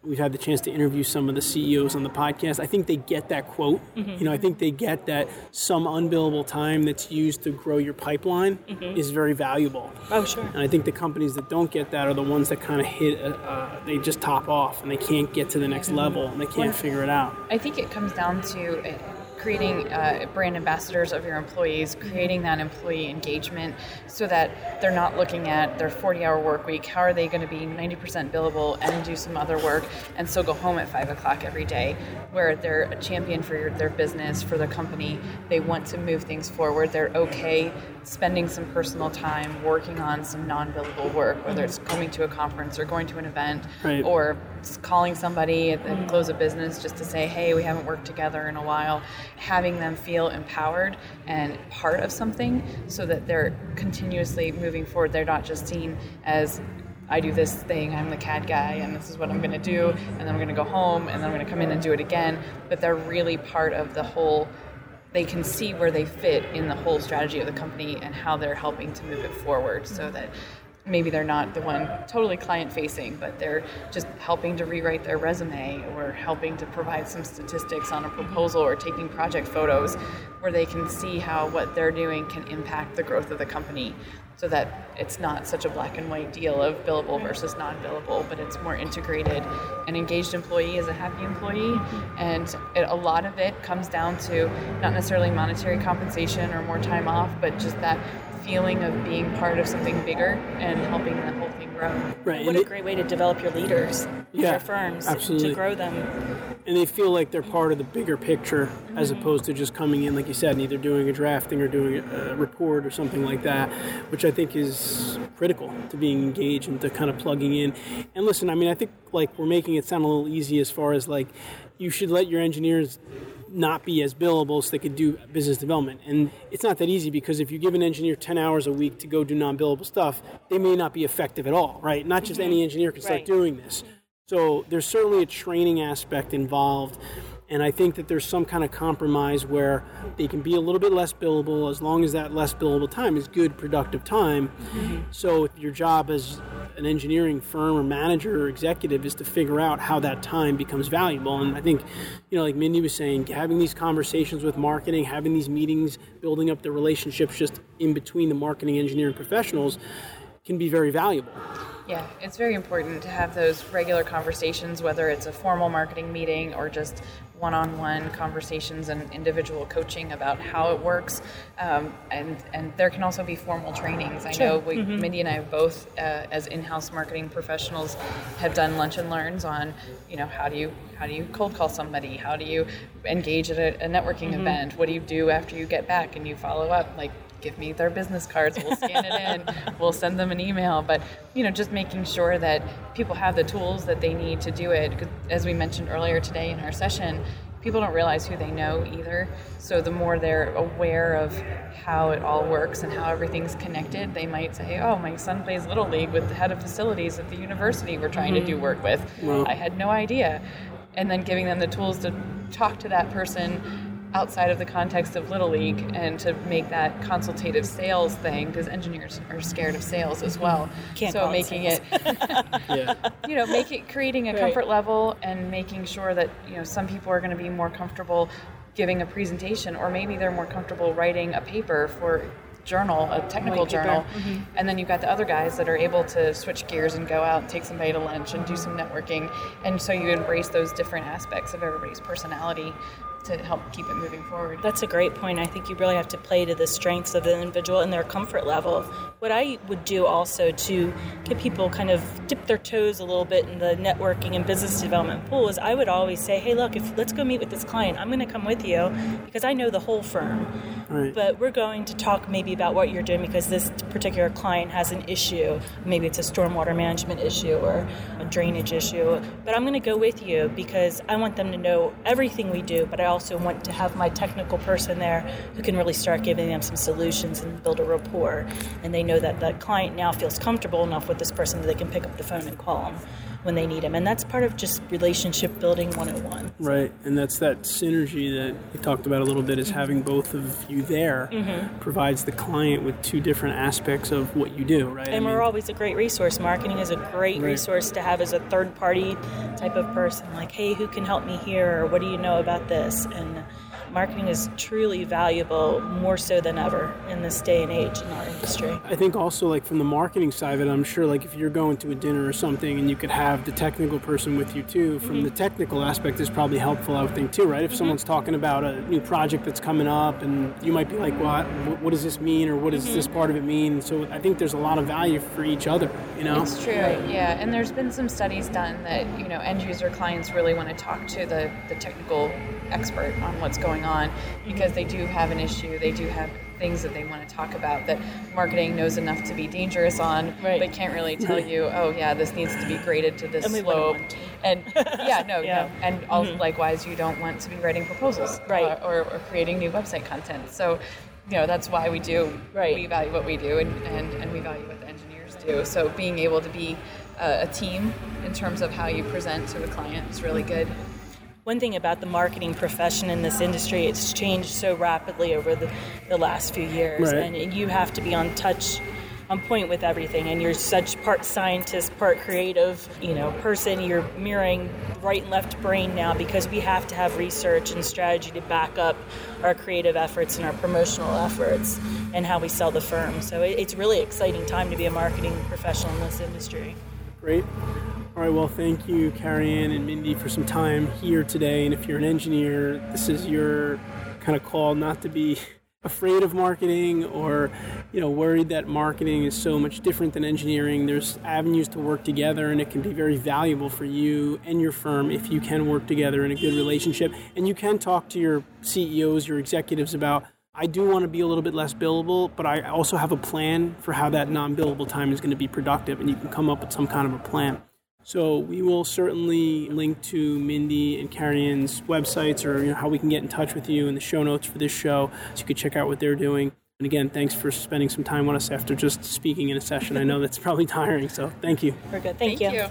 we've had the chance to interview some of the CEOs on the podcast. I think they get that quote. Mm-hmm. You know, I think they get that some unbillable time that's used to grow your pipeline Mm-hmm. is very valuable. oh, sure. And I think the companies that don't get that are the ones that kind of hit, uh, uh, they just top off and they can't get to the next level and they can't figure it out. I think it comes down to uh, creating uh, brand ambassadors of your employees, creating that employee engagement so that they're not looking at their 40 hour work week. How are they going to be 90% billable and do some other work and still go home at 5 o'clock every day? Where they're a champion for your, their business, for their company. They want to move things forward. They're okay spending some personal time working on some non billable work, whether it's coming to a conference or going to an event Right. or calling somebody at the close of business just to say, hey, we haven't worked together in a while, having them feel empowered and part of something so that they're continuously moving forward. They're not just seen as I do this thing, I'm the CAD guy, and this is what I'm going to do, and then I'm going to go home, and then I'm going to come in and do it again. But they're really part of the whole they can see where they fit in the whole strategy of the company and how they're helping to move it forward so that maybe they're not the one totally client facing but they're just helping to rewrite their resume or helping to provide some statistics on a proposal or taking project photos where they can see how what they're doing can impact the growth of the company so that it's not such a black and white deal of billable versus non-billable but it's more integrated. An engaged employee is a happy employee mm-hmm. and it, a lot of it comes down to not necessarily monetary compensation or more time off but just that feeling of being part of something bigger and helping the whole thing grow Right. What and a it- great way to develop your leaders, Yeah, your firms, absolutely. to grow them. and they feel like they're part of the bigger picture as mm-hmm. opposed to just coming in like you said and either doing a drafting or doing a report or something like that which i think is critical to being engaged and to kind of plugging in and listen i mean i think like we're making it sound a little easy as far as like you should let your engineers not be as billable so they could do business development. And it's not that easy because if you give an engineer 10 hours a week to go do non billable stuff, they may not be effective at all, right? Not just mm-hmm. any engineer can start Right. doing this. So there's certainly a training aspect involved. And I think that there's some kind of compromise where they can be a little bit less billable as long as that less billable time is good, productive time. Mm-hmm. So if your job as an engineering firm or manager or executive is to figure out how that time becomes valuable. And I think, you know, like Mindy was saying, having these conversations with marketing, having these meetings, building up the relationships just in between the marketing engineering professionals can be very valuable. Yeah, it's very important to have those regular conversations, whether it's a formal marketing meeting or just one on one conversations and individual coaching about how it works. Um, and, and there can also be formal trainings. I know we, Mindy and I both, uh, as in house marketing professionals, have done lunch and learns on, you know, how do you how do you cold call somebody? How do you engage at a, a networking event? What do you do after you get back and you follow up? Like, give me their business cards we'll scan it in we'll send them an email but you know just making sure that people have the tools that they need to do it. as we mentioned earlier today in our session people don't realize who they know either. So the more they're aware of how it all works and how everything's connected, they might say, "Oh, my son plays little league with the head of facilities at the university we're trying mm-hmm. to do mm-hmm. work with. I had no idea." And then giving them the tools to talk to that person outside of the context of Little League and to make that consultative sales thing because engineers are scared of sales as well. Can't so making it, yeah. you know, make it creating a right. comfort level and making sure that you know some people are going to be more comfortable giving a presentation or maybe they're more comfortable writing a paper for journal, a technical journal, mm-hmm. and then you've got the other guys that are able to switch gears and go out and take somebody to lunch and do some networking, and so you embrace those different aspects of everybody's personality to help keep it moving forward. That's a great point. I think you really have to play to the strengths of the individual and their comfort level. What I would do also to get people kind of dip their toes a little bit in the networking and business development pool is I would always say, "Hey, look, if let's go meet with this client. I'm going to come with you because I know the whole firm. Right. But we're going to talk maybe about what you're doing because this particular client has an issue. Maybe it's a stormwater management issue or a drainage issue. But I'm going to go with you because I want them to know everything we do, but I also want to have my technical person there who can really start giving them some solutions and build a rapport. And they know that the client now feels comfortable enough with this person that they can pick up the phone and call them when they need them. And that's part of just relationship building 101. Right. And that's that synergy that we talked about a little bit is mm-hmm. having both of you there mm-hmm. provides the client with two different aspects of what you do, right? And I we're always a great resource. Marketing is a great right. resource to have as a third party type of person. Like, hey, who can help me here? Or what do you know about this? And marketing is truly valuable more so than ever in this day and age in our industry. I think also like from the marketing side of it, I'm sure like if you're going to a dinner or something and you could have the technical person with you too, from mm-hmm. the technical aspect is probably helpful, I would think too, right? If mm-hmm. someone's talking about a new project that's coming up and you might be like, well, what does this mean or what does mm-hmm. this part of it mean? So I think there's a lot of value for each other, you know? It's true, yeah. And there's been some studies done that, you know, end user clients really want to talk to the, the technical expert on what's going on because they do have an issue. They do have things that they want to talk about that marketing knows enough to be dangerous on, right. but can't really tell you, oh yeah, this needs to be graded to this slope. And yeah, no, yeah. no. And mm-hmm. likewise, you don't want to be writing proposals, right, or, or, or creating new website content. So, you know, that's why we do. Right. We value what we do, and, and, and we value what the engineers do. So being able to be a, a team in terms of how you present to the client is really good one thing about the marketing profession in this industry, it's changed so rapidly over the, the last few years. Right. And you have to be on touch on point with everything and you're such part scientist part creative you know person you're mirroring right and left brain now because we have to have research and strategy to back up our creative efforts and our promotional efforts and how we sell the firm so it's really exciting time to be a marketing professional in this industry great. All right, well, thank you, Carrie Ann and Mindy, for some time here today. And if you're an engineer, this is your kind of call not to be afraid of marketing or you know worried that marketing is so much different than engineering. There's avenues to work together and it can be very valuable for you and your firm if you can work together in a good relationship. And you can talk to your CEOs your executives about I do want to be a little bit less billable, but I also have a plan for how that non billable time is going to be productive, and you can come up with some kind of a plan. So we will certainly link to Mindy and Carrie Ann's websites or you know, how we can get in touch with you in the show notes for this show so you can check out what they're doing. And again, thanks for spending some time with us after just speaking in a session. I know that's probably tiring, so thank you. We're good. Thank, thank you. you.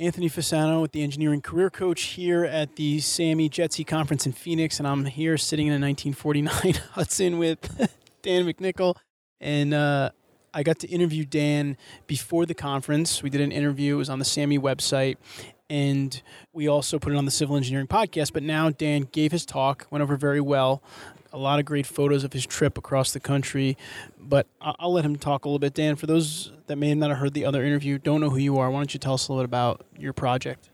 Anthony Fasano with the Engineering Career Coach here at the SAME JETC Conference in Phoenix, and I'm here sitting in a 1949 Hudson with Dan McNichol. And uh, I got to interview Dan before the conference. We did an interview, it was on the SAME website. And we also put it on the Civil Engineering podcast. But now Dan gave his talk, went over very well. A lot of great photos of his trip across the country. But I'll let him talk a little bit. Dan, for those that may not have heard the other interview, don't know who you are, why don't you tell us a little bit about your project?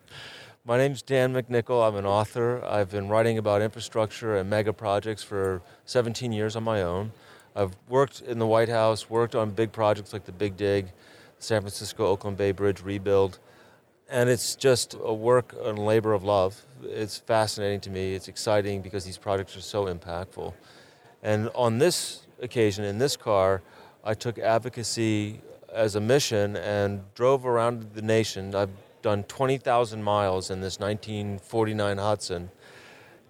My name's Dan McNichol. I'm an author. I've been writing about infrastructure and mega projects for 17 years on my own. I've worked in the White House, worked on big projects like the Big Dig, San Francisco Oakland Bay Bridge rebuild, and it's just a work and labor of love. It's fascinating to me. It's exciting because these projects are so impactful. And on this occasion, in this car, I took advocacy as a mission and drove around the nation. I've done 20,000 miles in this 1949 Hudson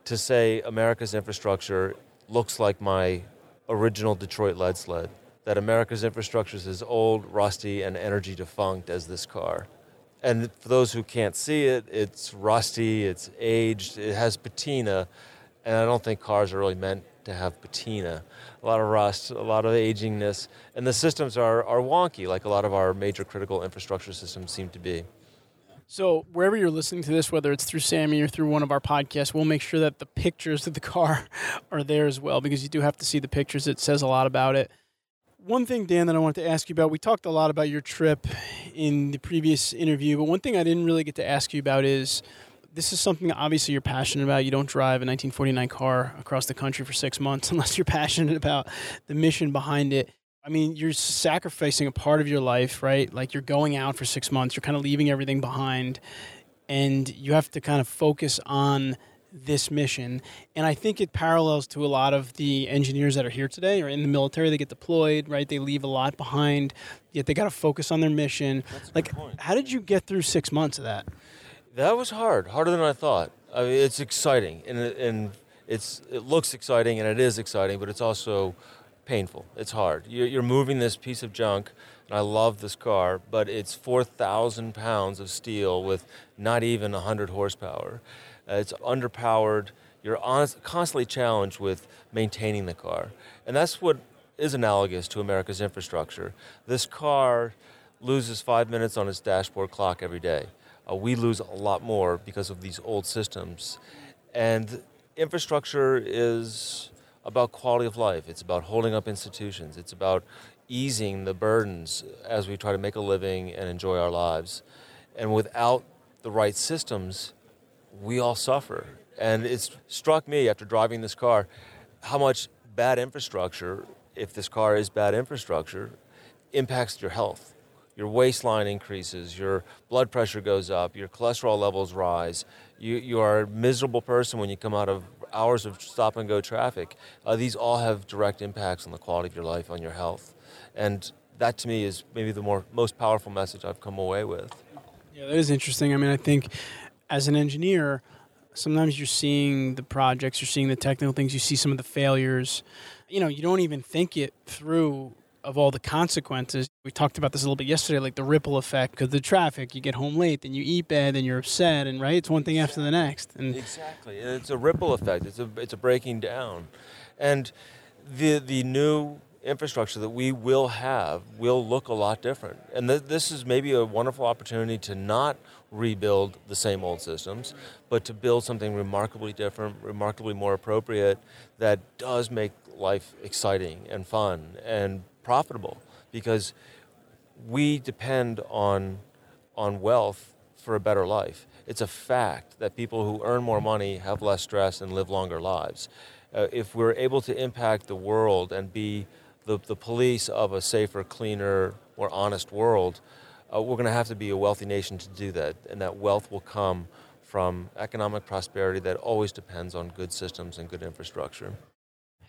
to say America's infrastructure looks like my original Detroit lead sled. That America's infrastructure is as old, rusty, and energy defunct as this car. And for those who can't see it, it's rusty, it's aged, it has patina, and I don't think cars are really meant to have patina. A lot of rust, a lot of agingness, and the systems are, are wonky, like a lot of our major critical infrastructure systems seem to be. So wherever you're listening to this, whether it's through SAME or through one of our podcasts, we'll make sure that the pictures of the car are there as well because you do have to see the pictures. It says a lot about it. One thing, Dan, that I wanted to ask you about, we talked a lot about your trip in the previous interview, but one thing I didn't really get to ask you about is this is something obviously you're passionate about. You don't drive a 1949 car across the country for six months unless you're passionate about the mission behind it. I mean, you're sacrificing a part of your life, right? Like you're going out for six months, you're kind of leaving everything behind, and you have to kind of focus on this mission. And I think it parallels to a lot of the engineers that are here today or in the military. They get deployed, right? They leave a lot behind, yet they got to focus on their mission. like, how did you get through six months of that? That was hard, harder than I thought. I mean, it's exciting, and, and it's it looks exciting, and it is exciting, but it's also painful. It's hard. You're, you're moving this piece of junk, and I love this car, but it's 4,000 pounds of steel with not even 100 horsepower. Uh, it's underpowered. You're honest, constantly challenged with maintaining the car. And that's what is analogous to America's infrastructure. This car loses five minutes on its dashboard clock every day. Uh, we lose a lot more because of these old systems. And infrastructure is about quality of life, it's about holding up institutions, it's about easing the burdens as we try to make a living and enjoy our lives. And without the right systems, we all suffer. And it's struck me after driving this car how much bad infrastructure, if this car is bad infrastructure, impacts your health. Your waistline increases, your blood pressure goes up, your cholesterol levels rise. You, you are a miserable person when you come out of hours of stop and go traffic. Uh, these all have direct impacts on the quality of your life, on your health. And that to me is maybe the more, most powerful message I've come away with. Yeah, that is interesting. I mean, I think as an engineer, sometimes you're seeing the projects, you're seeing the technical things, you see some of the failures. You know, you don't even think it through of all the consequences. We talked about this a little bit yesterday, like the ripple effect because the traffic. You get home late, then you eat bad, then you're upset, and right, it's one thing after the next. And exactly, it's a ripple effect. It's a it's a breaking down, and the the new infrastructure that we will have will look a lot different. And th- this is maybe a wonderful opportunity to not rebuild the same old systems, but to build something remarkably different, remarkably more appropriate that does make life exciting and fun and profitable because we depend on on wealth for a better life. It's a fact that people who earn more money have less stress and live longer lives. Uh, if we're able to impact the world and be the, the police of a safer, cleaner, more honest world, uh, we're going to have to be a wealthy nation to do that. And that wealth will come from economic prosperity that always depends on good systems and good infrastructure.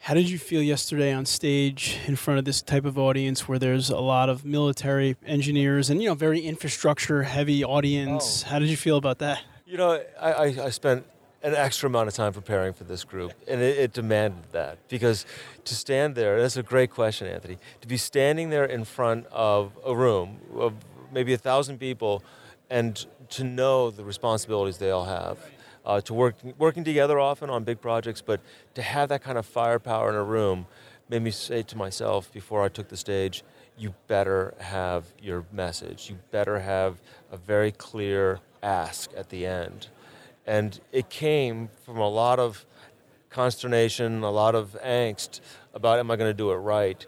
How did you feel yesterday on stage in front of this type of audience where there's a lot of military engineers and, you know, very infrastructure heavy audience? Oh. How did you feel about that? You know, I, I, I spent an extra amount of time preparing for this group, and it, it, demanded that because to stand there, that's a great question, Anthony. To be standing there in front of a room of maybe a thousand people, and to know the responsibilities they all have, uh, to work working together often on big projects, but to have that kind of firepower in a room made me say to myself before I took the stage, you better have your message. You better have a very clear ask at the end and it came from a lot of consternation, a lot of angst about am I going to do it right.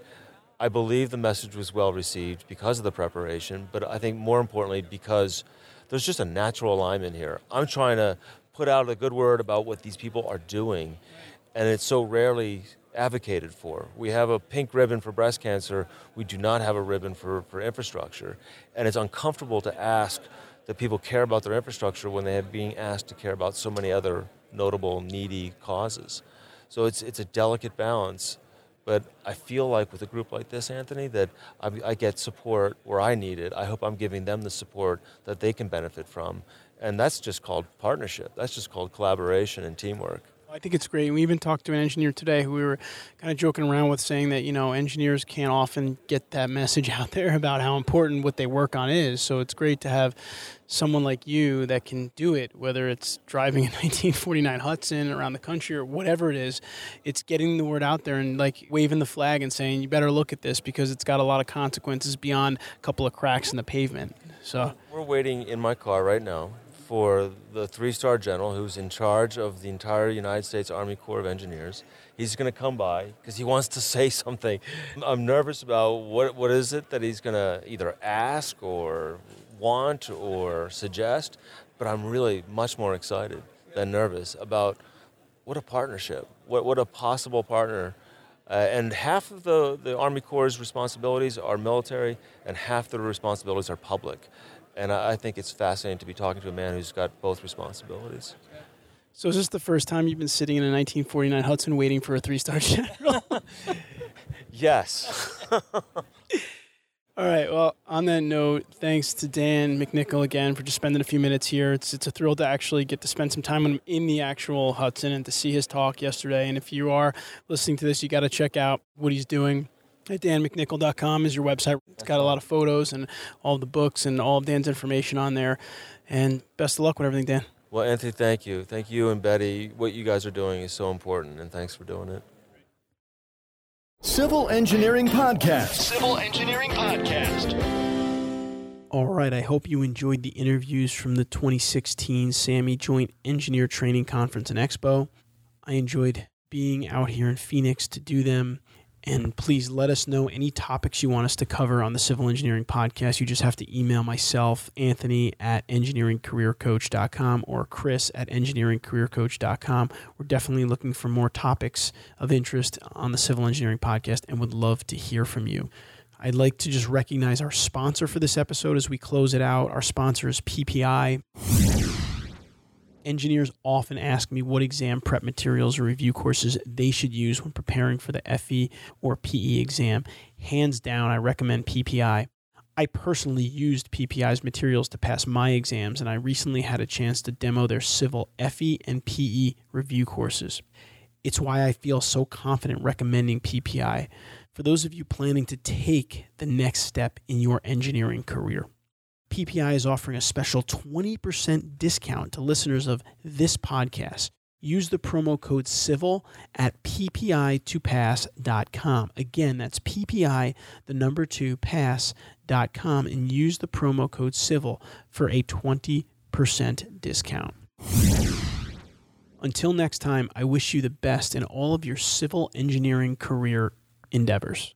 I believe the message was well received because of the preparation, but I think more importantly because there's just a natural alignment here. I'm trying to put out a good word about what these people are doing, and it's so rarely advocated for. We have a pink ribbon for breast cancer, we do not have a ribbon for, for infrastructure, and it's uncomfortable to ask that people care about their infrastructure when they are being asked to care about so many other notable, needy causes. So it's, it's a delicate balance, But I feel like with a group like this, Anthony, that I, I get support where I need it. I hope I'm giving them the support that they can benefit from. And that's just called partnership. That's just called collaboration and teamwork. I think it's great. We even talked to an engineer today who we were kind of joking around with saying that, you know, engineers can't often get that message out there about how important what they work on is. So it's great to have someone like you that can do it, whether it's driving a 1949 Hudson around the country or whatever it is. It's getting the word out there and like waving the flag and saying, you better look at this because it's got a lot of consequences beyond a couple of cracks in the pavement. So we're waiting in my car right now for the three star general who's in charge of the entire United States Army Corps of Engineers. He's going to come by because he wants to say something. I'm nervous about what, what is it that he's going to either ask or want or suggest, but I'm really much more excited than nervous about what a partnership, what, what a possible partner. Uh, and half of the, the Army Corps' responsibilities are military, and half the responsibilities are public. And I, think it's fascinating to be talking to a man who's got both responsibilities. So is this the first time you've been sitting in a 1949 Hudson waiting for a three-star general? yes. All right. Well, on that note, thanks to Dan McNichol again for just spending a few minutes here. It's it's a thrill to actually get to spend some time with him in the actual Hudson and to see his talk yesterday. And if you are listening to this, you got to check out what he's doing at danmcnichol.com is your website. It's got a lot of photos and all the books and all of Dan's information on there. And best of luck with everything, Dan. Well, Anthony, thank you. Thank you and Betty. What you guys are doing is so important, and thanks for doing it. Civil Engineering Podcast. Civil Engineering Podcast. All right, I hope you enjoyed the interviews from the 2016 SAME Joint Engineer Training Conference and Expo. I enjoyed being out here in Phoenix to do them. And please let us know any topics you want us to cover on the Civil Engineering Podcast. You just have to email myself, Anthony at engineeringcareercoach.com or Chris at engineeringcareercoach.com. We're definitely looking for more topics of interest on the Civil Engineering Podcast and would love to hear from you. I'd like to just recognize our sponsor for this episode as we close it out. Our sponsor is PPI engineers often ask me what exam prep materials or review courses they should use when preparing for the FE or PE exam. Hands down, I recommend PPI. I personally used PPI's materials to pass my exams, and I recently had a chance to demo their civil FE and PE review courses. It's why I feel so confident recommending PPI for those of you planning to take the next step in your engineering career. PPI is offering a special 20% discount to listeners of this podcast. Use the promo code CIVIL at ppi2pass.com. Again, that's PPI, the number two, pass.com, and use the promo code CIVIL for a 20% discount. Until next time, I wish you the best in all of your civil engineering career endeavors.